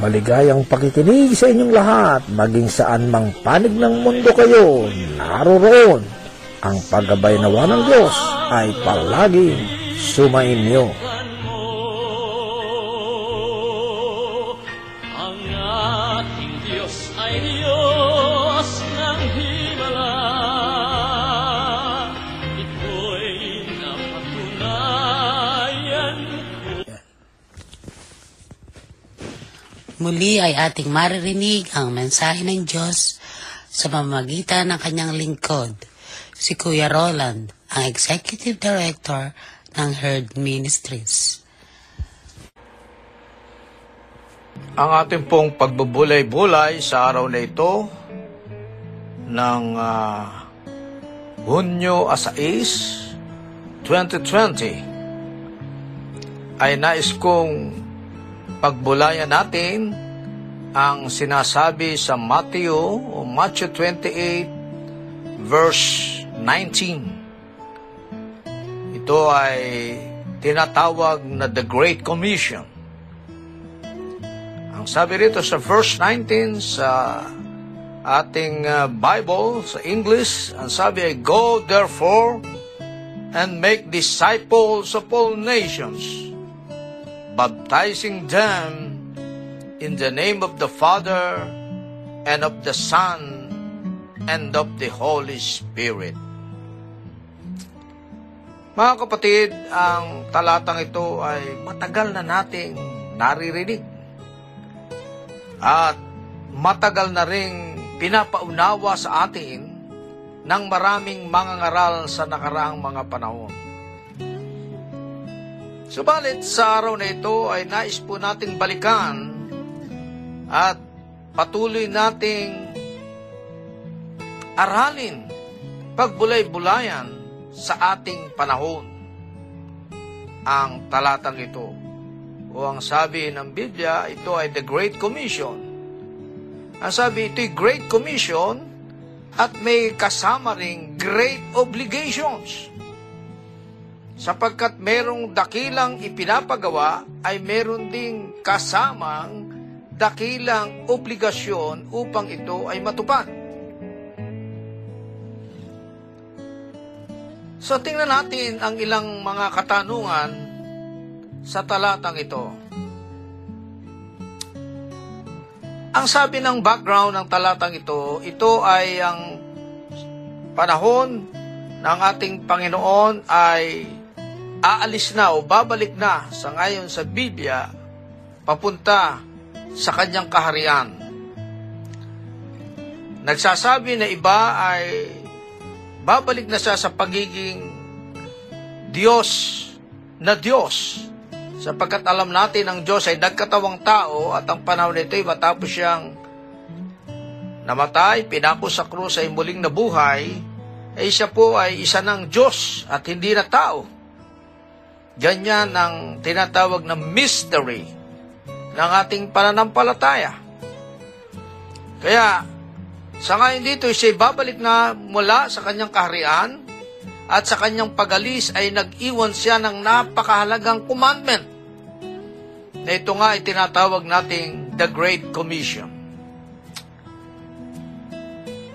Maligayang pakikinig sa inyong lahat, maging saan mang panig ng mundo kayo, naroroon. Ang paggabay nawa ng Diyos ay palaging sumainyo. Muli ay ating maririnig ang mensahe ng Diyos sa pamamagitan ng kanyang lingkod, si Kuya Roland, ang Executive Director ng Herd Ministries. Ang ating pong pagbubulay-bulay sa araw na ito ng ah, Hunyo 6, 2020 ay nais kong pagbulayan natin ang sinasabi sa Matthew o Matthew 28 verse 19. Ito ay tinatawag na the Great Commission. Ang sabi rito sa verse 19 sa ating uh, Bible sa English, ang sabi ay, Go therefore and make disciples of all nations, baptizing them in the name of the Father and of the Son and of the Holy Spirit. Mga kapatid, ang talatang ito ay matagal na nating naririnig. At matagal na ring pinapaunawa sa atin ng maraming mga ngaral sa nakaraang mga panahon. Subalit sa araw na ito ay nais po nating balikan at patuloy nating aralin, pagbulay-bulayan sa ating panahon. Ang talatang ito o ang sabi ng Biblia, ito ay the Great Commission. Ang sabi, ito'y Great Commission at may kasama ring great obligations. Sapagkat merong dakilang ipinapagawa, ay meron ding kasamang dakilang obligasyon upang ito ay matupad. So tingnan natin ang ilang mga katanungan sa talatang ito. Ang sabi ng background ng talatang ito, ito ay ang panahon ng ating Panginoon ay aalis na o babalik na sa ngayon sa Biblia papunta sa kanyang kaharian. Nagsasabi na iba ay babalik na siya sa pagiging Diyos na Diyos. Sapagkat alam natin ang Diyos ay nagkatawang tao at ang panahon nito ay matapos siyang namatay, pinako sa krus ay muling nabuhay, ay siya po ay isa ng Diyos at hindi na tao. Ganyan ang tinatawag na mystery ng ating pananampalataya. Kaya, sa ngayon dito, siya babalik na mula sa kanyang kaharian at sa kanyang pagalis ay nag-iwan siya ng napakahalagang commandment na ito nga ay tinatawag nating the Great Commission.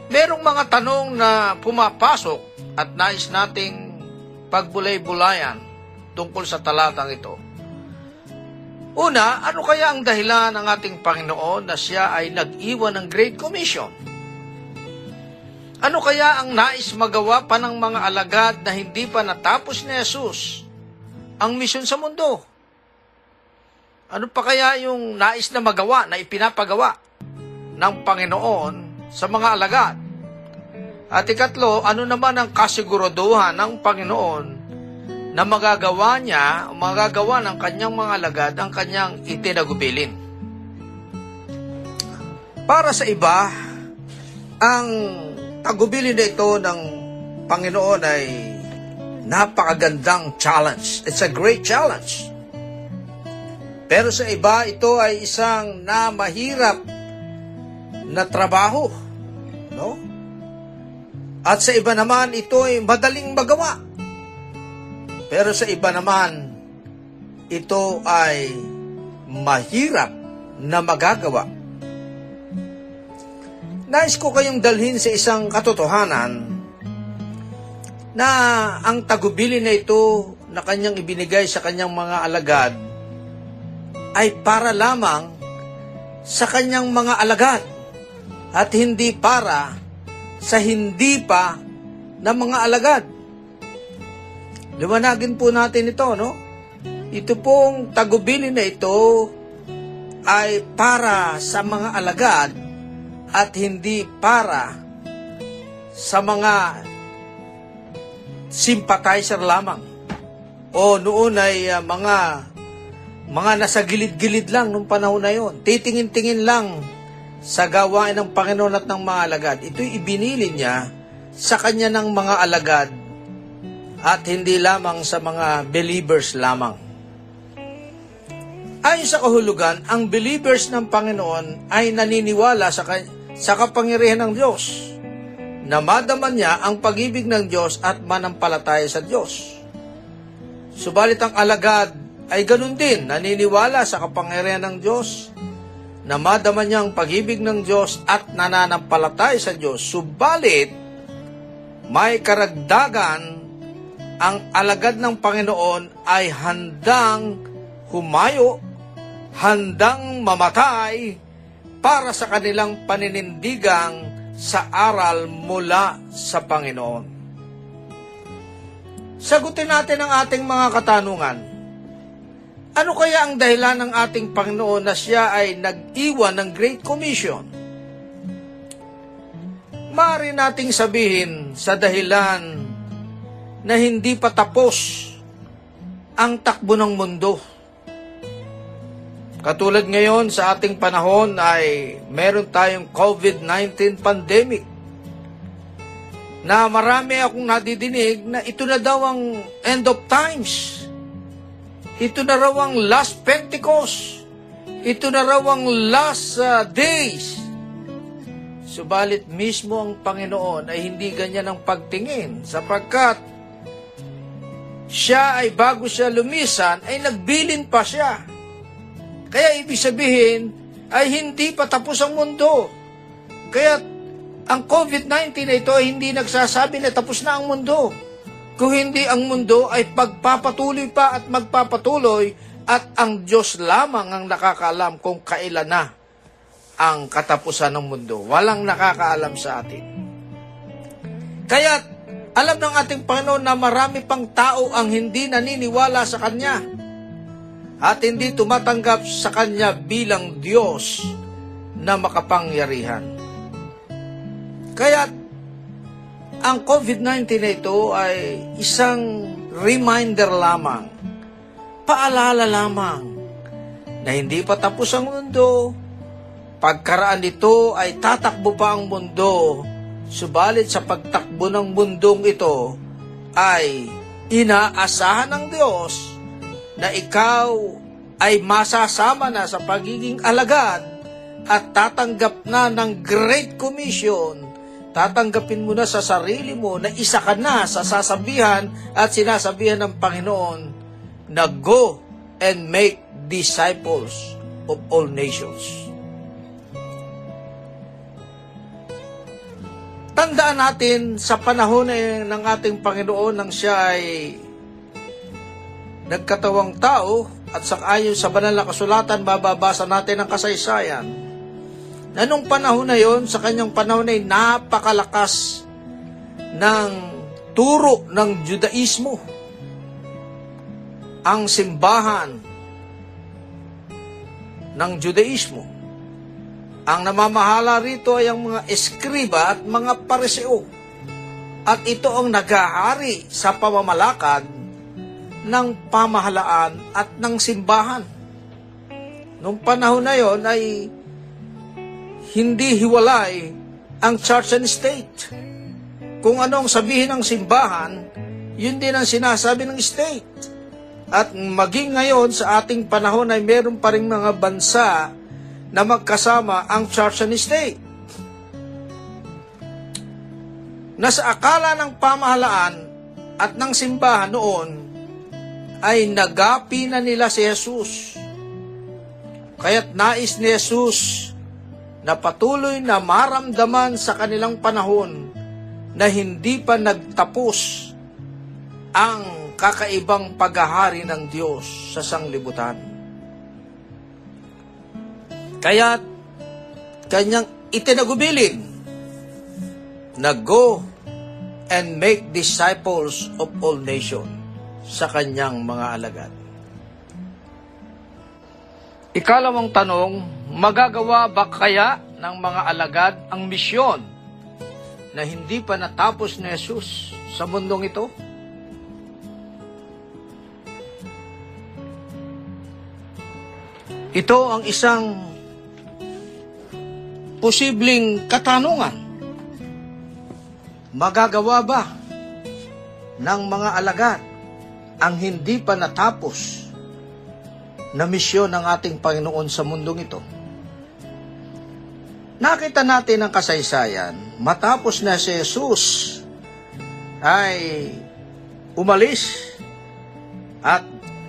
Merong mga tanong na pumapasok at nais nating pagbulay-bulayan tungkol sa talatang ito. Una, ano kaya ang dahilan ng ating Panginoon na siya ay nag-iwan ng Great Commission? Ano kaya ang nais magawa pa ng mga alagad na hindi pa natapos ni Jesus ang misyon sa mundo? Ano pa kaya yung nais na magawa, na ipinapagawa ng Panginoon sa mga alagad? At ikatlo, ano naman ang kasiguraduhan ng Panginoon na magagawa niya, magagawa ng kanyang mga alagad ang kanyang itinagubilin? Para sa iba, ang tagubilin na ito ng Panginoon ay napakagandang challenge. It's a great challenge. Pero sa iba, ito ay isang na mahirap na trabaho. No? At sa iba naman, ito ay madaling magawa. Pero sa iba naman, ito ay mahirap na magagawa. Nais ko kayong dalhin sa isang katotohanan na ang tagubili na ito na kanyang ibinigay sa kanyang mga alagad ay para lamang sa kanyang mga alagad at hindi para sa hindi pa na mga alagad. Liwanagin po natin ito, no? Ito pong tagubili na ito ay para sa mga alagad at hindi para sa mga sympathizer lamang. O noon ay uh, mga mga nasa gilid-gilid lang nung panahon na yon. Titingin-tingin lang sa gawain ng Panginoon at ng mga alagad. Ito'y ibinili niya sa kanya ng mga alagad at hindi lamang sa mga believers lamang. Ayon sa kahulugan, ang believers ng Panginoon ay naniniwala sa, sa kapangyarihan ng Diyos na madaman niya ang pag-ibig ng Diyos at manampalataya sa Diyos. Subalit ang alagad ay ganun din, naniniwala sa kapangyarihan ng Diyos, na madama niya ang pag-ibig ng Diyos at nananampalataya sa Diyos. Subalit, may karagdagan, ang alagad ng Panginoon ay handang humayo, handang mamatay para sa kanilang paninindigang sa aral mula sa Panginoon. Sagutin natin ang ating mga katanungan. Ano kaya ang dahilan ng ating Panginoon na siya ay nag-iwan ng Great Commission? Maaari nating sabihin sa dahilan na hindi pa tapos ang takbo ng mundo. Katulad ngayon sa ating panahon ay meron tayong COVID-19 pandemic na marami akong nadidinig na ito na daw ang end of times. Ito na raw ang last Pentecost. Ito na raw ang last uh, days. Subalit mismo ang Panginoon ay hindi ganyan ang pagtingin sapagkat siya ay bago siya lumisan ay nagbilin pa siya. Kaya ibig sabihin ay hindi pa tapos ang mundo. Kaya ang COVID-19 na ito ay hindi nagsasabi na tapos na ang mundo. Kung hindi ang mundo ay pagpapatuloy pa at magpapatuloy at ang Diyos lamang ang nakakaalam kung kailan na ang katapusan ng mundo. Walang nakakaalam sa atin. Kaya alam ng ating Panginoon na marami pang tao ang hindi naniniwala sa Kanya at hindi tumatanggap sa Kanya bilang Diyos na makapangyarihan. Kaya ang COVID-19 na ito ay isang reminder lamang, paalala lamang na hindi pa tapos ang mundo. Pagkaraan nito ay tatakbo pa ang mundo, subalit sa pagtakbo ng mundong ito ay inaasahan ng Diyos na ikaw ay masasama na sa pagiging alagad at tatanggap na ng Great Commission. Tatanggapin mo na sa sarili mo na isa ka na sa sasabihan at sinasabihan ng Panginoon na go and make disciples of all nations. Tandaan natin sa panahon eh, ng ating Panginoon nang siya ay nagkatawang tao at sa ayon sa banal na kasulatan mababasa natin ang kasaysayan na nung panahon na yon sa kanyang panahon ay napakalakas ng turo ng Judaismo. Ang simbahan ng Judaismo ang namamahala rito ay ang mga eskriba at mga pariseo at ito ang nag-aari sa pamamalakad ng pamahalaan at ng simbahan. Nung panahon na yon ay hindi hiwalay ang church and state. Kung anong sabihin ng simbahan, yun din ang sinasabi ng state. At maging ngayon sa ating panahon ay meron pa rin mga bansa na magkasama ang church and state. Nasa akala ng pamahalaan at ng simbahan noon ay nagapi na nila si Jesus. Kaya't nais ni Jesus na patuloy na maramdaman sa kanilang panahon na hindi pa nagtapos ang kakaibang paghahari ng Diyos sa sanglibutan. Kaya kanyang itinagubilin na go and make disciples of all nations sa kanyang mga alagad. Ikalawang tanong, magagawa ba kaya ng mga alagad ang misyon na hindi pa natapos ni Jesus sa mundong ito? Ito ang isang posibleng katanungan. Magagawa ba ng mga alagad ang hindi pa natapos na misyon ng ating Panginoon sa mundong ito? Nakita natin ang kasaysayan, matapos na si Jesus ay umalis at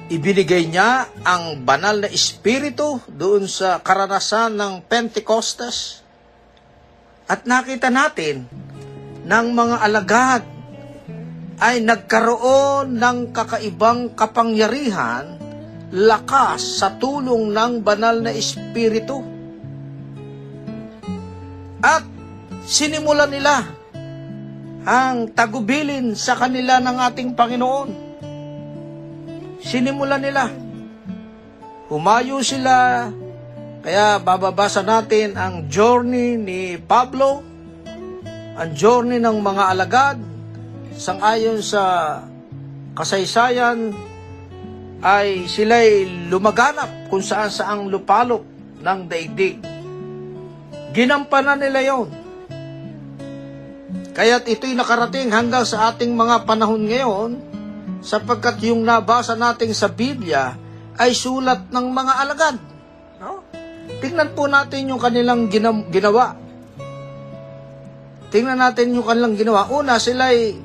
ibinigay niya ang banal na espiritu doon sa karanasan ng Pentecostes. At nakita natin ng mga alagad ay nagkaroon ng kakaibang kapangyarihan, lakas sa tulong ng banal na espiritu. At sinimulan nila ang tagubilin sa kanila ng ating Panginoon sinimulan nila. Humayo sila, kaya bababasa natin ang journey ni Pablo, ang journey ng mga alagad, sangayon sa kasaysayan, ay sila'y lumaganap kung saan saang lupalop ng daigdig. Ginampanan nila yon. Kaya't ito'y nakarating hanggang sa ating mga panahon ngayon, sapagkat yung nabasa natin sa Biblia ay sulat ng mga alagad. No? Tingnan po natin yung kanilang ginam- ginawa. Tingnan natin yung kanilang ginawa. Una, sila ay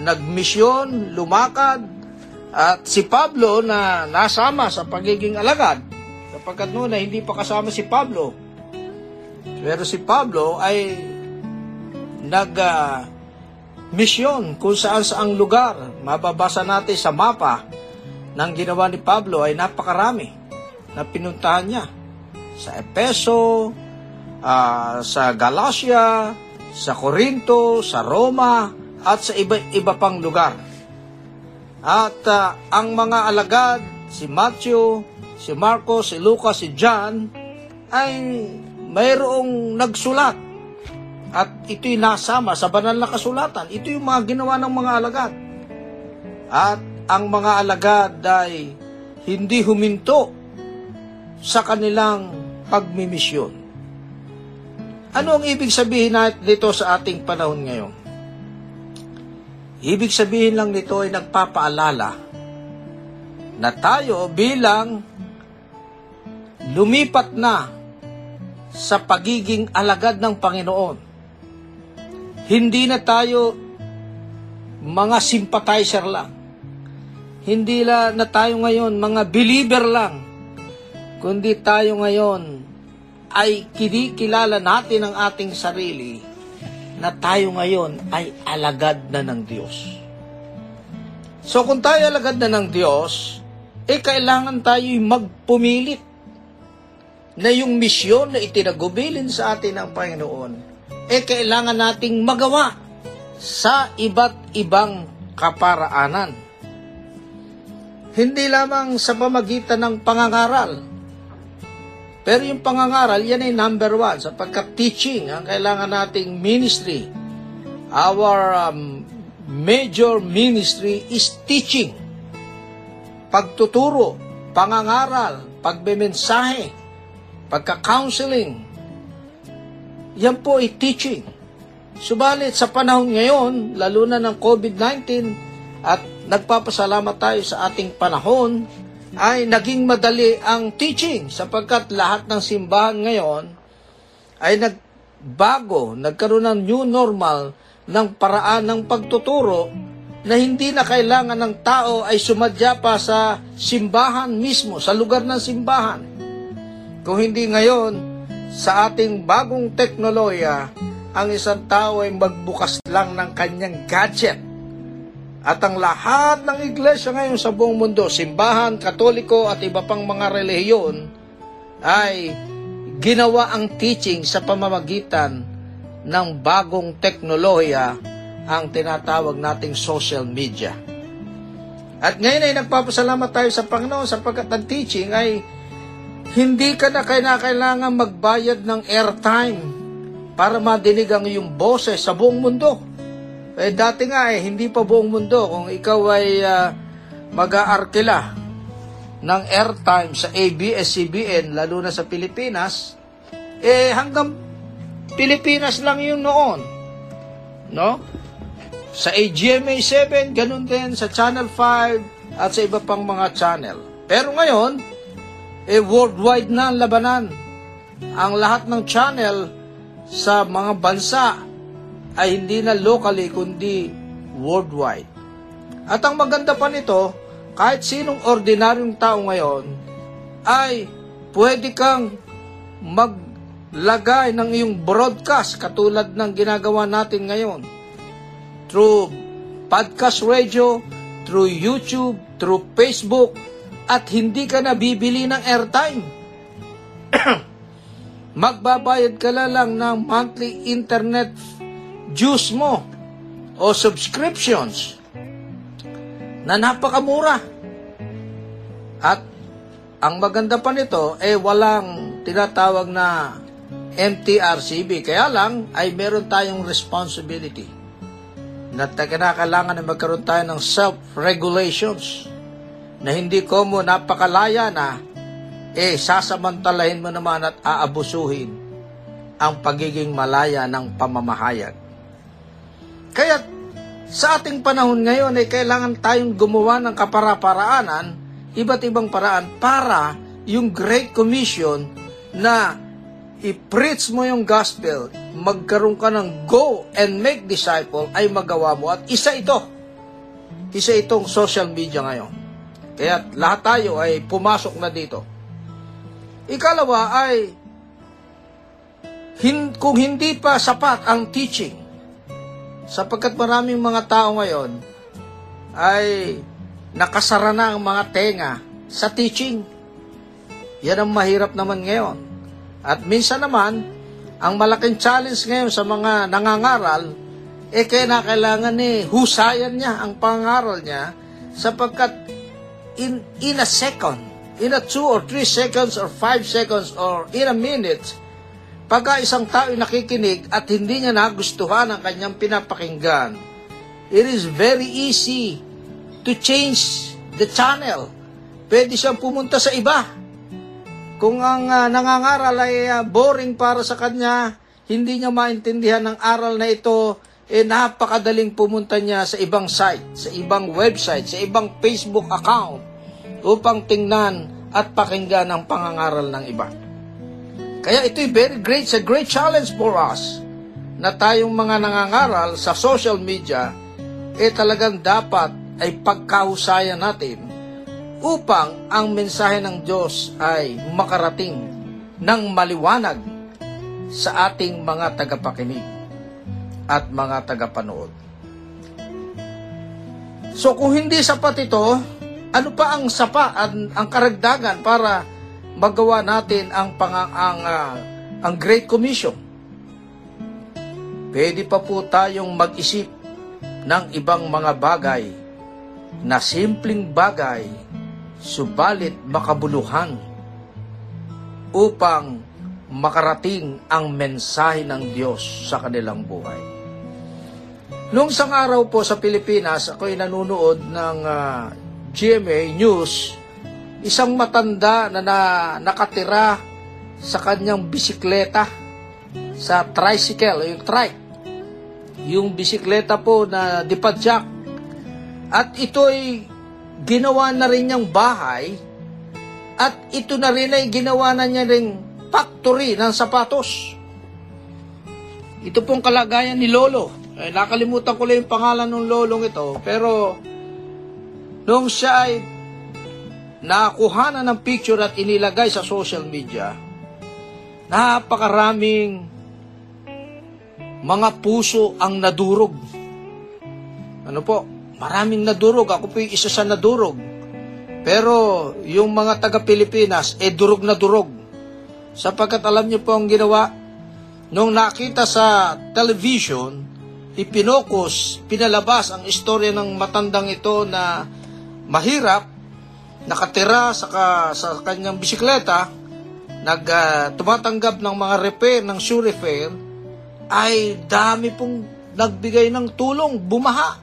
nagmisyon, lumakad, at si Pablo na nasama sa pagiging alagad, sapagkat noon ay hindi pa kasama si Pablo. Pero si Pablo ay nag uh, misyon kung saan saang lugar. Mababasa natin sa mapa ng ginawa ni Pablo ay napakarami na pinuntahan niya. Sa Epeso, uh, sa Galacia, sa Corinto, sa Roma, at sa iba-iba pang lugar. At uh, ang mga alagad, si Matthew, si Marcos, si Lucas, si John, ay mayroong nagsulat At ito'y nasama sa banal na kasulatan. Ito yung mga ginawa ng mga alagad. At ang mga alagad ay hindi huminto sa kanilang pagmimisyon. Ano ang ibig sabihin dito sa ating panahon ngayon? Ibig sabihin lang nito ay nagpapaalala na tayo bilang lumipat na sa pagiging alagad ng Panginoon. Hindi na tayo mga sympathizer lang. Hindi la na tayo ngayon mga believer lang. Kundi tayo ngayon ay kinikilala natin ang ating sarili na tayo ngayon ay alagad na ng Diyos. So kung tayo alagad na ng Diyos, eh kailangan tayo'y magpumilit na yung misyon na itinagubilin sa atin ng Panginoon, eh kailangan nating magawa sa iba't ibang kaparaanan. Hindi lamang sa pamagitan ng pangangaral, pero yung pangangaral, yan ay number one, sapagkat teaching ang kailangan nating ministry. Our um, major ministry is teaching. Pagtuturo, pangangaral, pagbemensahe, pagka-counseling. Yan po ay teaching. Subalit sa panahon ngayon, lalo na ng COVID-19, at nagpapasalamat tayo sa ating panahon, ay naging madali ang teaching sapagkat lahat ng simbahan ngayon ay nagbago, nagkaroon ng new normal ng paraan ng pagtuturo na hindi na kailangan ng tao ay sumadya pa sa simbahan mismo, sa lugar ng simbahan. Kung hindi ngayon, sa ating bagong teknolohiya, ang isang tao ay magbukas lang ng kanyang gadget at ang lahat ng iglesia ngayon sa buong mundo, simbahan, katoliko at iba pang mga relihiyon, ay ginawa ang teaching sa pamamagitan ng bagong teknolohiya ang tinatawag nating social media. At ngayon ay nagpapasalamat tayo sa Panginoon sapagkat ang teaching ay hindi ka na kailangan magbayad ng airtime para madinig ang iyong boses sa buong mundo. Eh dati nga eh, hindi pa buong mundo. Kung ikaw ay uh, mag-aarkila ng airtime sa ABS-CBN, lalo na sa Pilipinas, eh hanggang Pilipinas lang yun noon. No? Sa AGMA 7, ganun din, sa Channel 5, at sa iba pang mga channel. Pero ngayon, eh worldwide na ang labanan. Ang lahat ng channel sa mga bansa ay hindi na locally kundi worldwide. At ang maganda pa nito, kahit sinong ordinaryong tao ngayon ay pwede kang maglagay ng iyong broadcast katulad ng ginagawa natin ngayon. Through podcast radio, through YouTube, through Facebook, at hindi ka na bibili ng airtime. Magbabayad ka na lang ng monthly internet juice mo o subscriptions na napakamura. At ang maganda pa nito, eh walang tinatawag na MTRCB. Kaya lang, ay meron tayong responsibility na kinakailangan na magkaroon tayo ng self-regulations na hindi ko mo napakalaya na eh sasamantalahin mo naman at aabusuhin ang pagiging malaya ng pamamahayag. Kaya sa ating panahon ngayon ay kailangan tayong gumawa ng kapara-paraanan, iba't ibang paraan para yung Great Commission na i-preach mo yung gospel, magkaroon ka ng go and make disciple ay magawa mo. At isa ito, isa itong social media ngayon. Kaya lahat tayo ay pumasok na dito. Ikalawa ay hin, kung hindi pa sapat ang teaching, Sapagkat maraming mga tao ngayon ay nakasara na ang mga tenga sa teaching. Yan ang mahirap naman ngayon. At minsan naman, ang malaking challenge ngayon sa mga nangangaral, eh kaya kailangan eh, husayan niya ang pangaral niya sapagkat in, in a second, in a two or three seconds or five seconds or in a minute, pagka isang tao nakikinig at hindi niya nagustuhan ang kanyang pinapakinggan, it is very easy to change the channel. Pwede siyang pumunta sa iba. Kung ang ah, nangangaral ay ah, boring para sa kanya, hindi niya maintindihan ng aral na ito, eh napakadaling pumunta niya sa ibang site, sa ibang website, sa ibang Facebook account upang tingnan at pakinggan ang pangangaral ng iba. Kaya ito'y very great, a great challenge for us na tayong mga nangangaral sa social media, eh talagang dapat ay pagkahusayan natin upang ang mensahe ng Diyos ay makarating ng maliwanag sa ating mga tagapakinig at mga tagapanood. So kung hindi sapat ito, ano pa ang sapa ang, ang karagdagan para magawa natin ang pang ang ah, ang Great Commission? Pwede pa po tayong mag-isip ng ibang mga bagay na simpleng bagay subalit makabuluhan upang makarating ang mensahe ng Diyos sa kanilang buhay. Noong isang araw po sa Pilipinas, ako'y nanonood ng ah, GMA News, isang matanda na, na nakatira sa kanyang bisikleta, sa tricycle, yung trike. Yung bisikleta po na dipadjak. At ito'y ginawa na rin niyang bahay at ito na rin ay ginawa na niya rin factory ng sapatos. Ito pong kalagayan ni Lolo. Eh, nakalimutan ko lang yung pangalan ng lolong ito. Pero, nung siya ay nakuha ng picture at inilagay sa social media, napakaraming mga puso ang nadurog. Ano po? Maraming nadurog. Ako po yung isa sa nadurog. Pero yung mga taga-Pilipinas, eh durog na durog. Sapagkat alam niyo po ang ginawa, nung nakita sa television, ipinokus, pinalabas ang istorya ng matandang ito na mahirap, nakatira sa, ka, sa kanyang bisikleta, nag, ah, tumatanggap ng mga repair, ng shoe repair, ay dami pong nagbigay ng tulong, bumaha.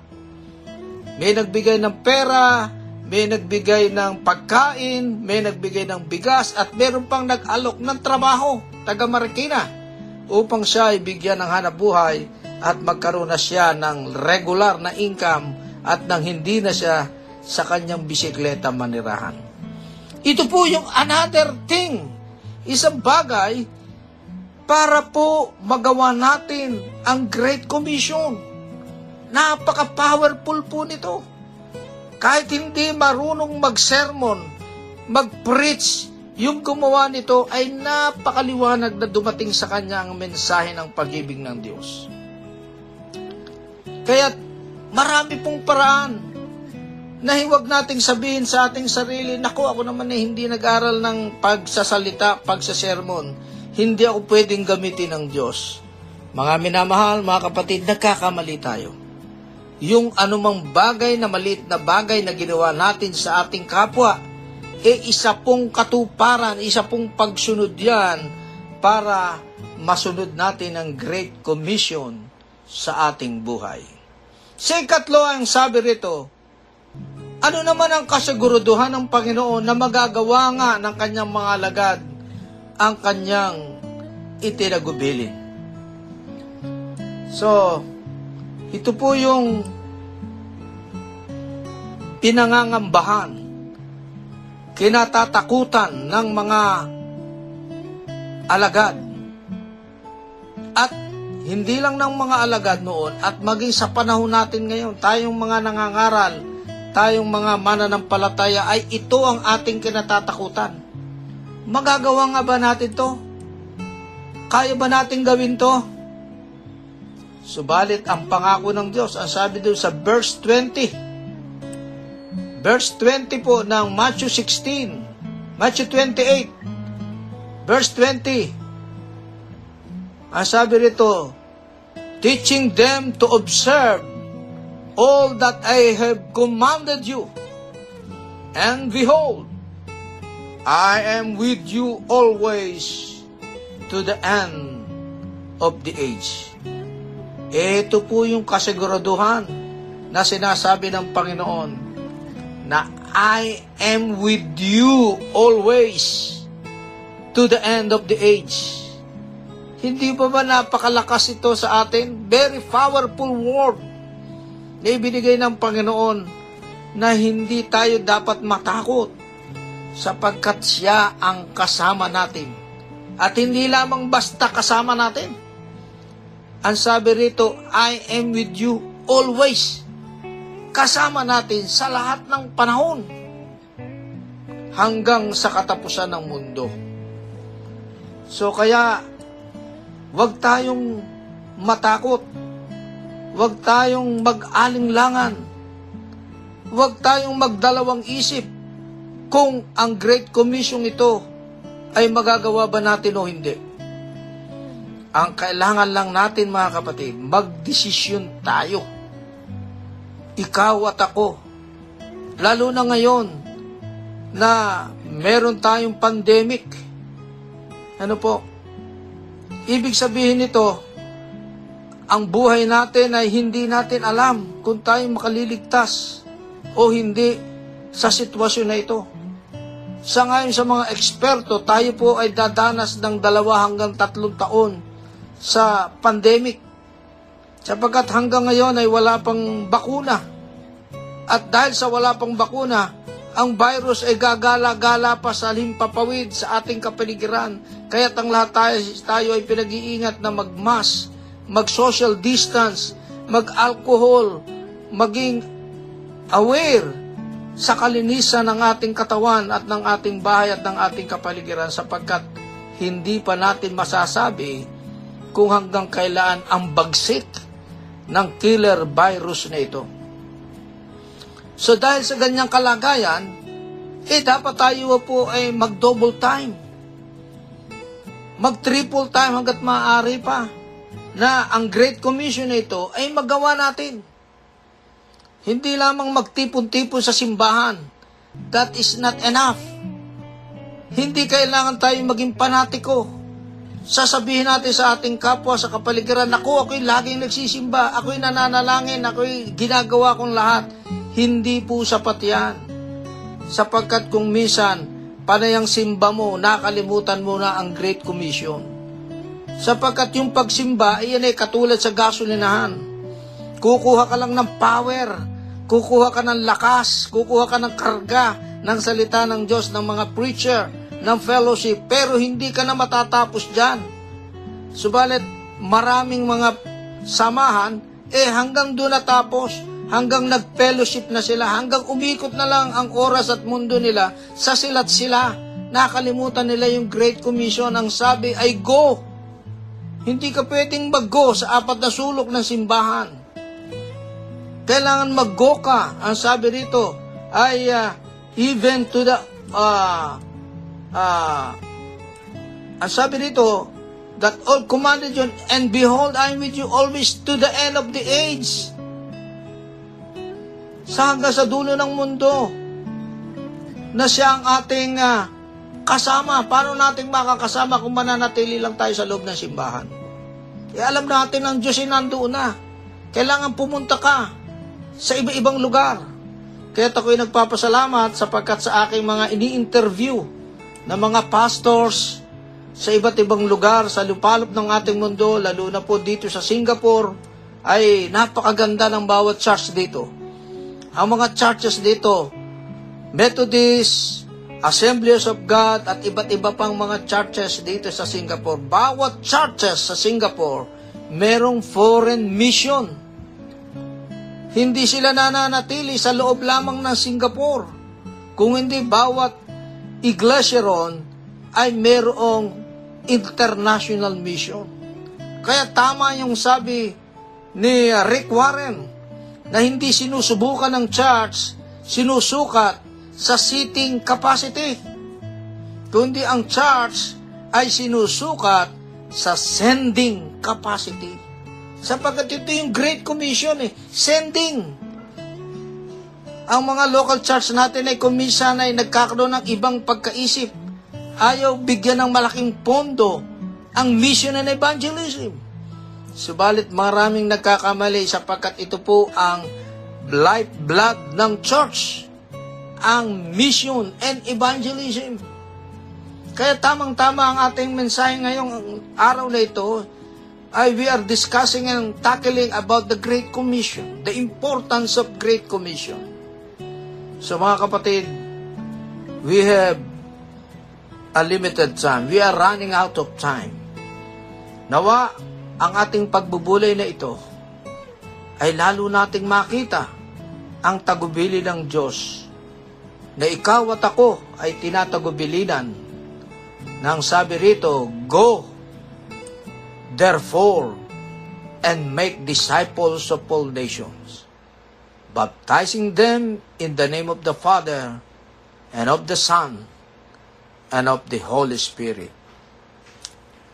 May nagbigay ng pera, may nagbigay ng pagkain, may nagbigay ng bigas, at meron pang nag-alok ng trabaho, taga Marikina, upang siya ay bigyan ng hanap buhay at magkaroon na siya ng regular na income at nang hindi na siya sa kanyang bisikleta manirahan. Ito po yung another thing, isang bagay para po magawa natin ang Great Commission. Napaka-powerful po nito. Kahit hindi marunong mag-sermon, mag-preach, yung gumawa nito ay napakaliwanag na dumating sa kanya ang mensahe ng pag-ibig ng Diyos. Kaya marami pong paraan na huwag nating sabihin sa ating sarili, naku, ako naman ay hindi nag-aral ng pagsasalita, pagsasermon. Hindi ako pwedeng gamitin ng Diyos. Mga minamahal, mga kapatid, nagkakamali tayo. Yung anumang bagay na maliit na bagay na ginawa natin sa ating kapwa, e isa pong katuparan, isa pong pagsunod yan para masunod natin ang Great Commission sa ating buhay. Sa ikatlo ang sabi rito, ano naman ang kasiguruduhan ng Panginoon na magagawa nga ng kanyang mga alagad ang kanyang itinagubilin? So, ito po yung pinangangambahan, kinatatakutan ng mga alagad. At hindi lang ng mga alagad noon at maging sa panahon natin ngayon, tayong mga nangangaral, tayong mga mananampalataya ay ito ang ating kinatatakutan. Magagawa nga ba natin to? Kaya ba natin gawin to? Subalit ang pangako ng Diyos, ang sabi doon sa verse 20, verse 20 po ng Matthew 16, Matthew 28, verse 20, ang sabi rito, teaching them to observe all that I have commanded you. And behold, I am with you always to the end of the age. Ito po yung kasiguraduhan na sinasabi ng Panginoon na I am with you always to the end of the age. Hindi ba ba napakalakas ito sa atin? Very powerful word na ibinigay ng Panginoon na hindi tayo dapat matakot sapagkat siya ang kasama natin. At hindi lamang basta kasama natin. Ang sabi rito, I am with you always. Kasama natin sa lahat ng panahon hanggang sa katapusan ng mundo. So kaya, wag tayong matakot. Wag tayong mag-alinglangan. Wag tayong magdalawang isip kung ang Great Commission ito ay magagawa ba natin o hindi. Ang kailangan lang natin mga kapatid, magdesisyon tayo. Ikaw at ako. Lalo na ngayon na meron tayong pandemic. Ano po? Ibig sabihin nito, ang buhay natin ay hindi natin alam kung tayo makaliligtas o hindi sa sitwasyon na ito. Sa ngayon sa mga eksperto, tayo po ay dadanas ng dalawa hanggang tatlong taon sa pandemic. Sapagkat hanggang ngayon ay wala pang bakuna. At dahil sa wala pang bakuna, ang virus ay gagala-gala pa sa limpapawid sa ating kapaligiran. Kaya't ang lahat tayo, tayo ay pinag-iingat na mag-mask, mag-social distance, mag-alcohol, maging aware sa kalinisan ng ating katawan at ng ating bahay at ng ating kapaligiran sapagkat hindi pa natin masasabi kung hanggang kailan ang bagsik ng killer virus na ito. So dahil sa ganyang kalagayan, eh dapat tayo po ay mag-double time. Mag-triple time hanggat maaari pa na ang Great Commission na ito ay magawa natin. Hindi lamang magtipon-tipon sa simbahan. That is not enough. Hindi kailangan tayo maging panatiko. Sasabihin natin sa ating kapwa sa kapaligiran, ako, ako'y laging nagsisimba, ako'y nananalangin, ako'y ginagawa kong lahat. Hindi po sapat yan. Sapagkat kung minsan, panayang simba mo, nakalimutan mo na ang Great Commission. Sapagkat yung pagsimba, iyan ay katulad sa gasolinahan. Kukuha ka lang ng power, kukuha ka ng lakas, kukuha ka ng karga ng salita ng Diyos, ng mga preacher, ng fellowship, pero hindi ka na matatapos dyan. Subalit, maraming mga samahan, eh hanggang doon natapos, hanggang nag-fellowship na sila, hanggang umikot na lang ang oras at mundo nila, sa silat sila. Nakalimutan nila yung Great Commission, ang sabi ay go. Hindi ka pwedeng mag-go sa apat na sulok ng simbahan. Kailangan mag-go ka. Ang sabi rito ay uh, even to the uh, uh, ang sabi rito that all commanded you and behold I am with you always to the end of the age. Sa hanggang sa dulo ng mundo na siya ang ating uh, kasama. Paano nating makakasama kung mananatili lang tayo sa loob ng simbahan? E alam natin ang Diyos ay nandoon na. Kailangan pumunta ka sa iba-ibang lugar. Kaya ako'y nagpapasalamat sapagkat sa aking mga ini-interview na mga pastors sa iba't ibang lugar sa lupalop ng ating mundo, lalo na po dito sa Singapore, ay napakaganda ng bawat church dito. Ang mga churches dito, Methodist, Assemblies of God, at iba't iba pang mga churches dito sa Singapore. Bawat churches sa Singapore, merong foreign mission. Hindi sila nananatili sa loob lamang ng Singapore. Kung hindi, bawat iglesia ron ay merong international mission. Kaya tama yung sabi ni Rick Warren na hindi sinusubukan ng church, sinusukat sa seating capacity. Kundi ang church ay sinusukat sa sending capacity. Sapagkat ito yung Great Commission eh, sending. Ang mga local church natin ay kuminsan ay nagkakaroon ng ibang pagkaisip. Ayaw bigyan ng malaking pondo ang mission and evangelism. Subalit maraming nagkakamali sapagkat ito po ang lifeblood ng church, ang mission and evangelism. Kaya tamang-tama ang ating mensahe ngayong araw na ito ay we are discussing and tackling about the Great Commission, the importance of Great Commission. So mga kapatid, we have a limited time. We are running out of time. Nawa, ang ating pagbubulay na ito ay lalo nating makita ang tagubili ng Diyos na ikaw at ako ay tinatagubilinan nang sabi rito, Go, therefore, and make disciples of all nations, baptizing them in the name of the Father, and of the Son, and of the Holy Spirit.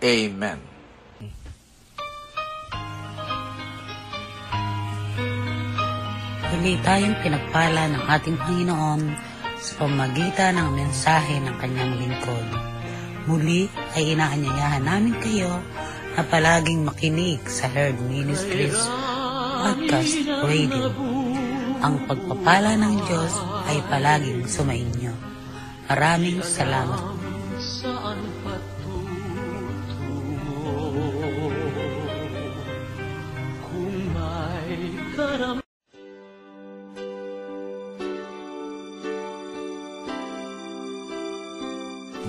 Amen. Huli tayong pinagpala ng ating Panginoon sa pamagitan ng mensahe ng kanyang lingkod. Muli ay inaanyayahan namin kayo na palaging makinig sa Herd Ministries Podcast Radio. Ang pagpapala ng Diyos ay palaging sumainyo. Maraming salamat. saan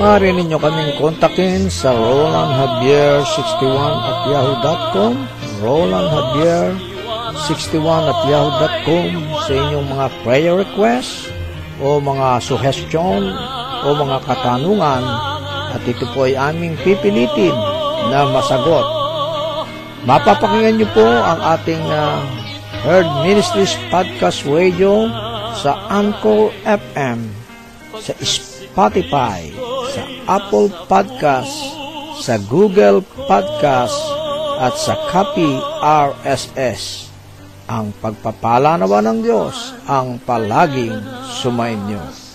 Maaari ninyo kaming kontakin sa rolandjavier61 at yahoo.com rolandjavier61 at yahoo.com sa inyong mga prayer requests o mga suggestion o mga katanungan. At ito po ay aming pipilitin na masagot. Mapapakinggan niyo po ang ating ah, Herd Ministries Podcast Radio sa Anchor FM, sa Spotify, sa Apple Podcast, sa Google Podcast, at sa Copy RSS. Ang pagpapala naman ng Diyos ang palaging sumainyo.